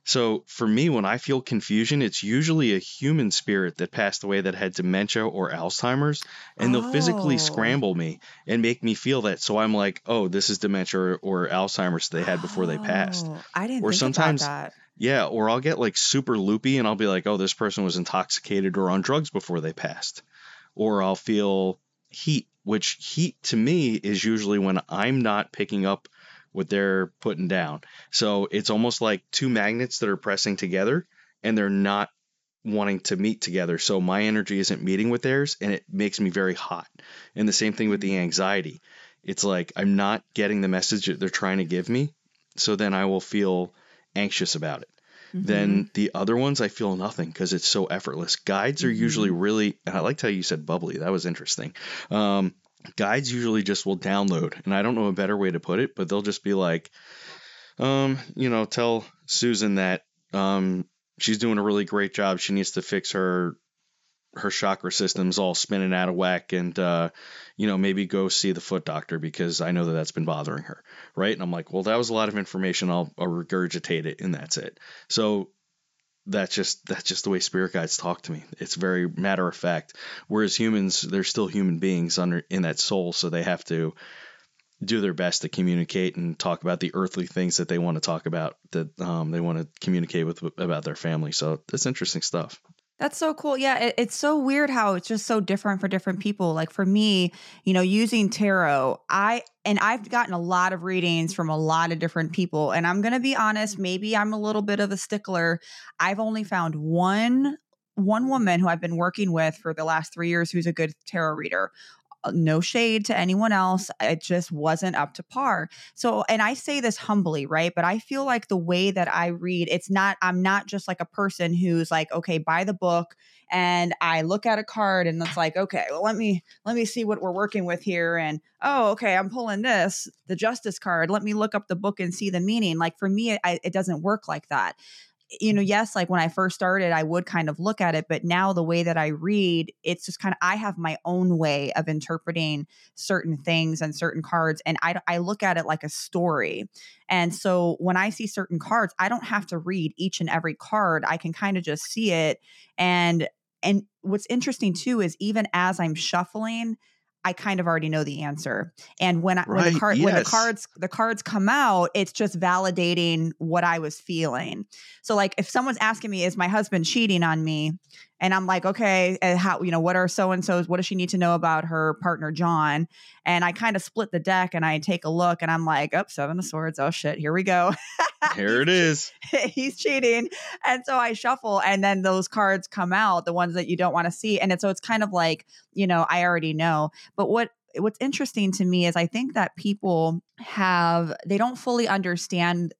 A: So for me, when I feel confusion, it's usually a human spirit that passed away that had dementia or Alzheimer's, and they'll physically
B: Oh.
A: scramble me and make me feel that. So I'm like, oh, this is dementia or, or Alzheimer's they had before they passed.
B: Oh, I didn't
A: Or
B: think
A: sometimes-
B: about that.
A: Yeah, or I'll get like super loopy and I'll be like, oh, this person was intoxicated or on drugs before they passed. Or I'll feel heat, which heat to me is usually when I'm not picking up what they're putting down. So it's almost like two magnets that are pressing together and they're not wanting to meet together. So my energy isn't meeting with theirs and it makes me very hot. And the same thing with the anxiety. It's like I'm not getting the message that they're trying to give me. So then I will feel anxious about it.
B: Mm-hmm.
A: Then the other ones, I feel nothing because it's so effortless. Guides are usually
B: Mm-hmm.
A: really, and I liked how you said bubbly. That was interesting. Um, guides usually just will download, and I don't know a better way to put it, but they'll just be like, um, you know, tell Susan that um, she's doing a really great job. She needs to fix her her chakra system's all spinning out of whack and uh, you know maybe go see the foot doctor because i know that that's been bothering her right? And i'm like well that was a lot of information. I'll, I'll regurgitate it and that's it. So that's just that's just the way spirit guides talk to me. It's very matter of fact. Whereas humans they're still human beings under in that soul so they have to do their best to communicate and talk about the earthly things that they want to talk about that um, they want to communicate with about their family. So it's interesting stuff
B: That's so cool. Yeah, it, it's so weird how it's just so different for different people. Like for me, you know, using tarot, I and I've gotten a lot of readings from a lot of different people. And I'm going to be honest, maybe I'm a little bit of a stickler. I've only found one one woman who I've been working with for the last 3 years who's a good tarot reader. Uh, No shade to anyone else. It just wasn't up to par. So, and I say this humbly, right? But I feel like the way that I read, it's not, I'm not just like a person who's like, okay, buy the book and I look at a card and it's like, okay, well, let me, let me see what we're working with here. And, oh, okay, I'm pulling this, the justice card. Let me look up the book and see the meaning. Like for me, I, it doesn't work like that. You know, yes, like when I first started, I would kind of look at it, but now the way that I read, it's just kind of, I have my own way of interpreting certain things and certain cards and I, I look at it like a story. And so when i see certain cards i don't have to read each and every card i can kind of just see it and and what's interesting too is even as i'm shuffling I kind of already know the answer. And when I, when
A: Right,
B: the card when the cards the cards come out, it's just validating what I was feeling. So like if someone's asking me is my husband cheating on me and I'm like, okay, eh, how, you know, what are so and so's? What does she need to know about her partner, John? And I kind of split the deck and I take a look and I'm like, oh, seven of swords. Oh, shit. Here we go. [LAUGHS]
A: Here it is.
B: He's cheating. And so I shuffle and then those cards come out, the ones that you don't want to see. And it's, so it's kind of like, you know, I already know. But what, what's interesting to me is I think that people have they don't fully understand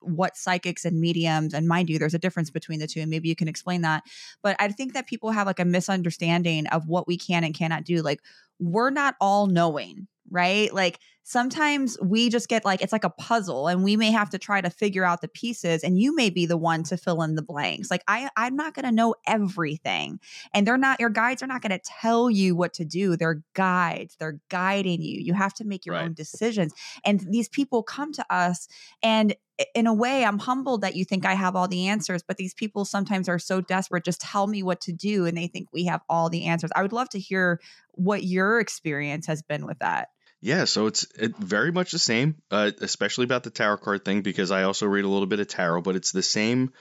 B: what psychics and mediums and mind you there's a difference between the two and maybe you can explain that but i think that people have like a misunderstanding of what we can and cannot do like we're not all knowing right like sometimes we just get like it's like a puzzle and we may have to try to figure out the pieces and you may be the one to fill in the blanks like i i'm not going to know everything and they're not your guides are not going to tell you what to do they're guides they're guiding you you have to make your right. own decisions and these people come to us and in a way, I'm humbled that you think I have all the answers, but these people sometimes are so desperate. Just tell me what to do. And they think we have all the answers. I would love to hear what your experience has been with that.
A: Yeah, so it's it, very much the same, uh, especially about the tarot card thing, because I also read a little bit of tarot, but it's the same,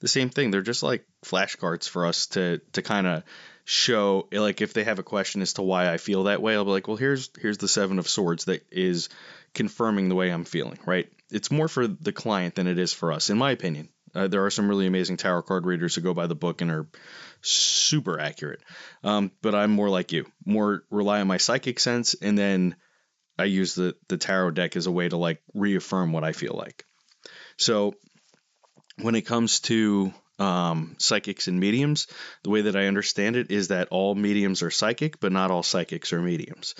A: the same thing. They're just like flashcards for us to to kind of show, like if they have a question as to why I feel that way, I'll be like, well, here's here's the seven of swords that is confirming the way I'm feeling, right? It's more for the client than it is for us, in my opinion. Uh, there are some really amazing tarot card readers who go by the book and are super accurate. Um, but I'm more like you, more rely on my psychic sense, and then I use the the tarot deck as a way to like reaffirm what I feel like. So when it comes to um, psychics and mediums, the way that I understand it is that all mediums are psychic, but not all psychics are mediums.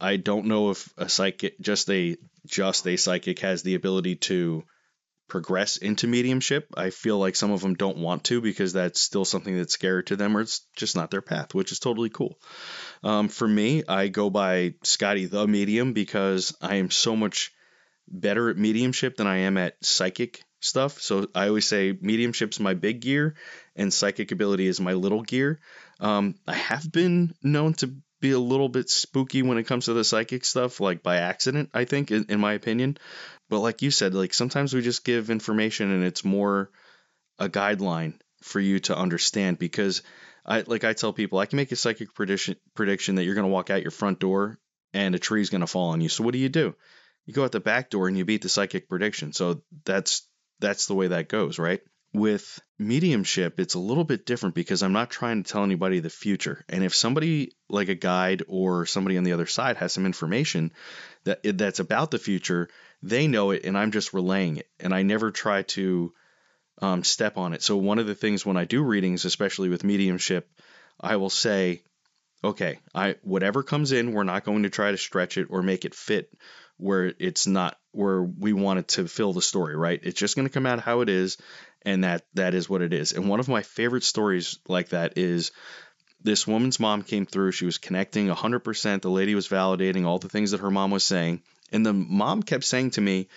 A: I don't know if a psychic, just a just a psychic, has the ability to progress into mediumship. I feel like some of them don't want to because that's still something that's scary to them, or it's just not their path, which is totally cool. Um, for me, I go by Scotty the Medium because I am so much better at mediumship than I am at psychic stuff. So I always say mediumship's my big gear and psychic ability is my little gear. Um, I have been known to be a little bit spooky when it comes to the psychic stuff, like by accident, I think, in, in my opinion. But like you said, like sometimes we just give information and it's more a guideline for you to understand because I like I tell people I can make a psychic prediction prediction that you're going to walk out your front door and a tree's going to fall on you. So what do you do? You go out the back door and you beat the psychic prediction. So that's that's the way that goes, right? With mediumship, it's a little bit different because I'm not trying to tell anybody the future. And if somebody like a guide or somebody on the other side has some information that that's about the future, they know it and I'm just relaying it. And I never try to um, step on it. So one of the things when I do readings, especially with mediumship, I will say, okay, I whatever comes in, we're not going to try to stretch it or make it fit where it's not where we want it to fill the story, right? It's just going to come out how it is, and that that is what it is. And one of my favorite stories like that is this woman's mom came through. She was connecting 100%. The lady was validating all the things that her mom was saying, and the mom kept saying to me,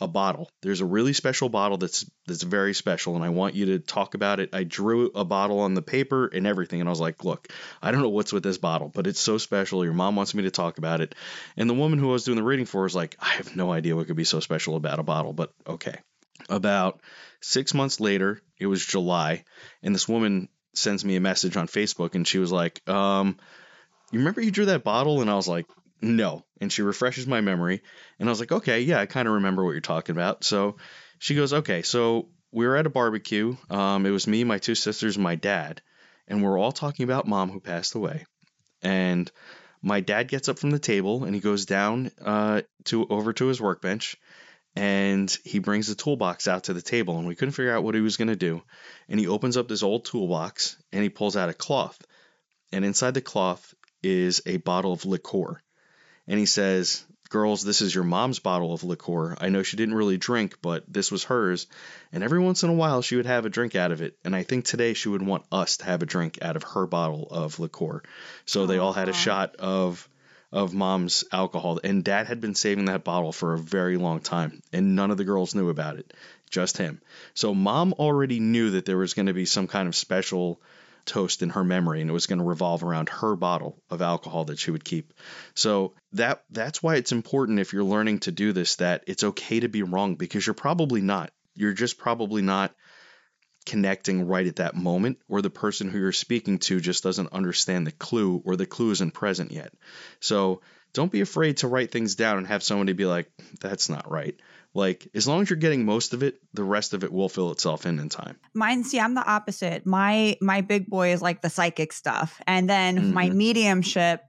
A: a bottle. There's a really special bottle that's that's very special, and I want you to talk about it. I drew a bottle on the paper and everything, and I was like, look, I don't know what's with this bottle, but it's so special. Your mom wants me to talk about it. And the woman who I was doing the reading for was like, I have no idea what could be so special about a bottle, but okay. About six months later, it was July, and this woman sends me a message on Facebook, and she was like, um, you remember you drew that bottle? And I was like, no. And she refreshes my memory. And I was like, okay, yeah, I kind of remember what you're talking about. So she goes, okay, so we were at a barbecue. Um, it was me, my two sisters, my dad. And we're all talking about mom who passed away. And my dad gets up from the table and he goes down uh, to over to his workbench and he brings the toolbox out to the table and we couldn't figure out what he was going to do and he opens up this old toolbox and he pulls out a cloth and inside the cloth is a bottle of liqueur and he says, Girls, this is your mom's bottle of liqueur. I know she didn't really drink, but this was hers, and every once in a while she would have a drink out of it. And I think today she would want us to have a drink out of her bottle of liqueur. So they all had a shot of of mom's alcohol, and dad had been saving that bottle for a very long time, and none of the girls knew about it, just him. So mom already knew that there was going to be some kind of special toast in her memory and it was going to revolve around her bottle of alcohol that she would keep. So that that's why it's important if you're learning to do this that it's okay to be wrong because you're probably not. You're just probably not connecting right at that moment, or the person who you're speaking to just doesn't understand the clue or the clue isn't present yet. So don't be afraid to write things down and have somebody be like, that's not right. Like, as long as you're getting most of it, the rest of it will fill itself in in time.
B: Mine, see, I'm the opposite. My my big boy is like the psychic stuff, and then mm-hmm. my mediumship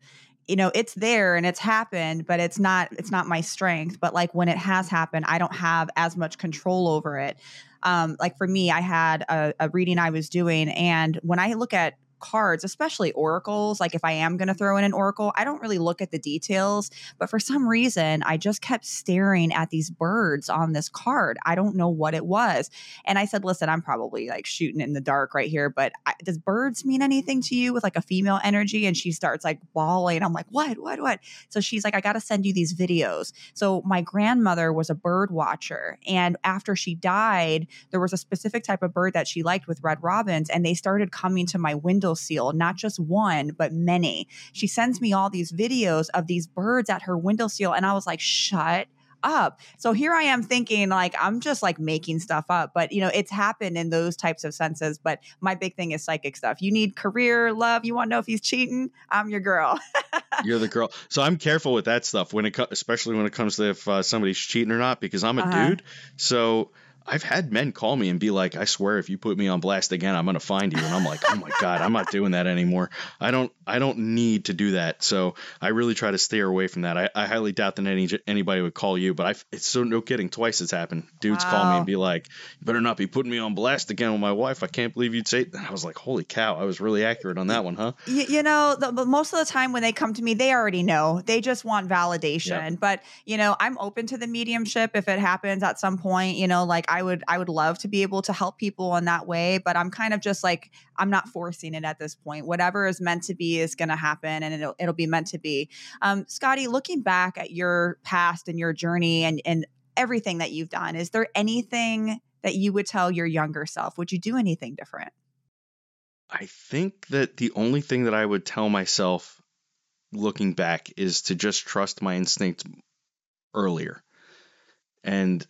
B: you know it's there and it's happened but it's not it's not my strength but like when it has happened i don't have as much control over it um, like for me i had a, a reading i was doing and when i look at cards, especially oracles, like if I am going to throw in an oracle, I don't really look at the details. But for some reason, I just kept staring at these birds on this card. I don't know what it was. And I said, listen, I'm probably like shooting in the dark right here, but I, does birds mean anything to you with like a female energy? And she starts like bawling. I'm like, what, what, what? So she's like, I got to send you these videos. So my grandmother was a bird watcher. And after she died, there was a specific type of bird that she liked with red robins. And they started coming to my window windowsill, not just one, but many. She sends me all these videos of these birds at her windowsill. And I was like, shut up. So here I am thinking like I'm just like making stuff up, but you know, it's happened in those types of senses. But my big thing is psychic stuff. You need career, love. You want to know if he's cheating? I'm your girl. [LAUGHS]
A: You're the girl. So I'm careful with that stuff when it, co- especially when it comes to if uh, somebody's cheating or not, because I'm a uh-huh. dude. So I've had men call me and be like, I swear if you put me on blast again, I'm gonna find you. And I'm like, oh my [LAUGHS] God, I'm not doing that anymore. I don't I don't need to do that. So I really try to steer away from that. I, I highly doubt that any anybody would call you, but I it's so no kidding. Twice it's happened. Dudes wow. call me and be like, You better not be putting me on blast again with my wife. I can't believe you'd say and I was like, Holy cow, I was really accurate on that one, huh?
B: You, you know, the, most of the time when they come to me, they already know. They just want validation. Yep. But you know, I'm open to the mediumship if it happens at some point, you know, like I would I would love to be able to help people in that way, but I'm kind of just like I'm not forcing it at this point. Whatever is meant to be is going to happen, and it'll it'll be meant to be. Um, Scotty, looking back at your past and your journey and and everything that you've done, is there anything that you would tell your younger self? Would you do anything different?
A: I think that the only thing that I would tell myself looking back is to just trust my instincts earlier. And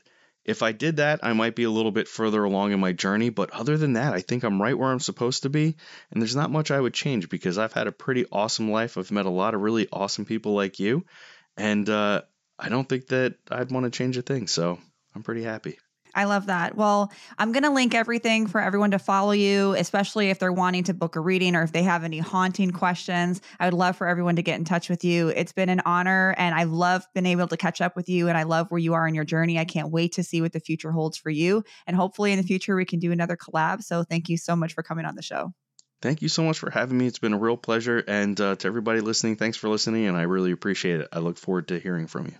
A: if I did that, I might be a little bit further along in my journey. But other than that, I think I'm right where I'm supposed to be. And there's not much I would change because I've had a pretty awesome life. I've met a lot of really awesome people like you. And uh, I don't think that I'd want to change a thing. So I'm pretty happy.
B: I love that. Well, I'm going to link everything for everyone to follow you, especially if they're wanting to book a reading or if they have any haunting questions. I would love for everyone to get in touch with you. It's been an honor and I love being able to catch up with you and I love where you are in your journey. I can't wait to see what the future holds for you. And hopefully in the future we can do another collab. So thank you so much for coming on the show.
A: Thank you so much for having me. It's been a real pleasure. And uh, to everybody listening, thanks for listening. And I really appreciate it. I look forward to hearing from you.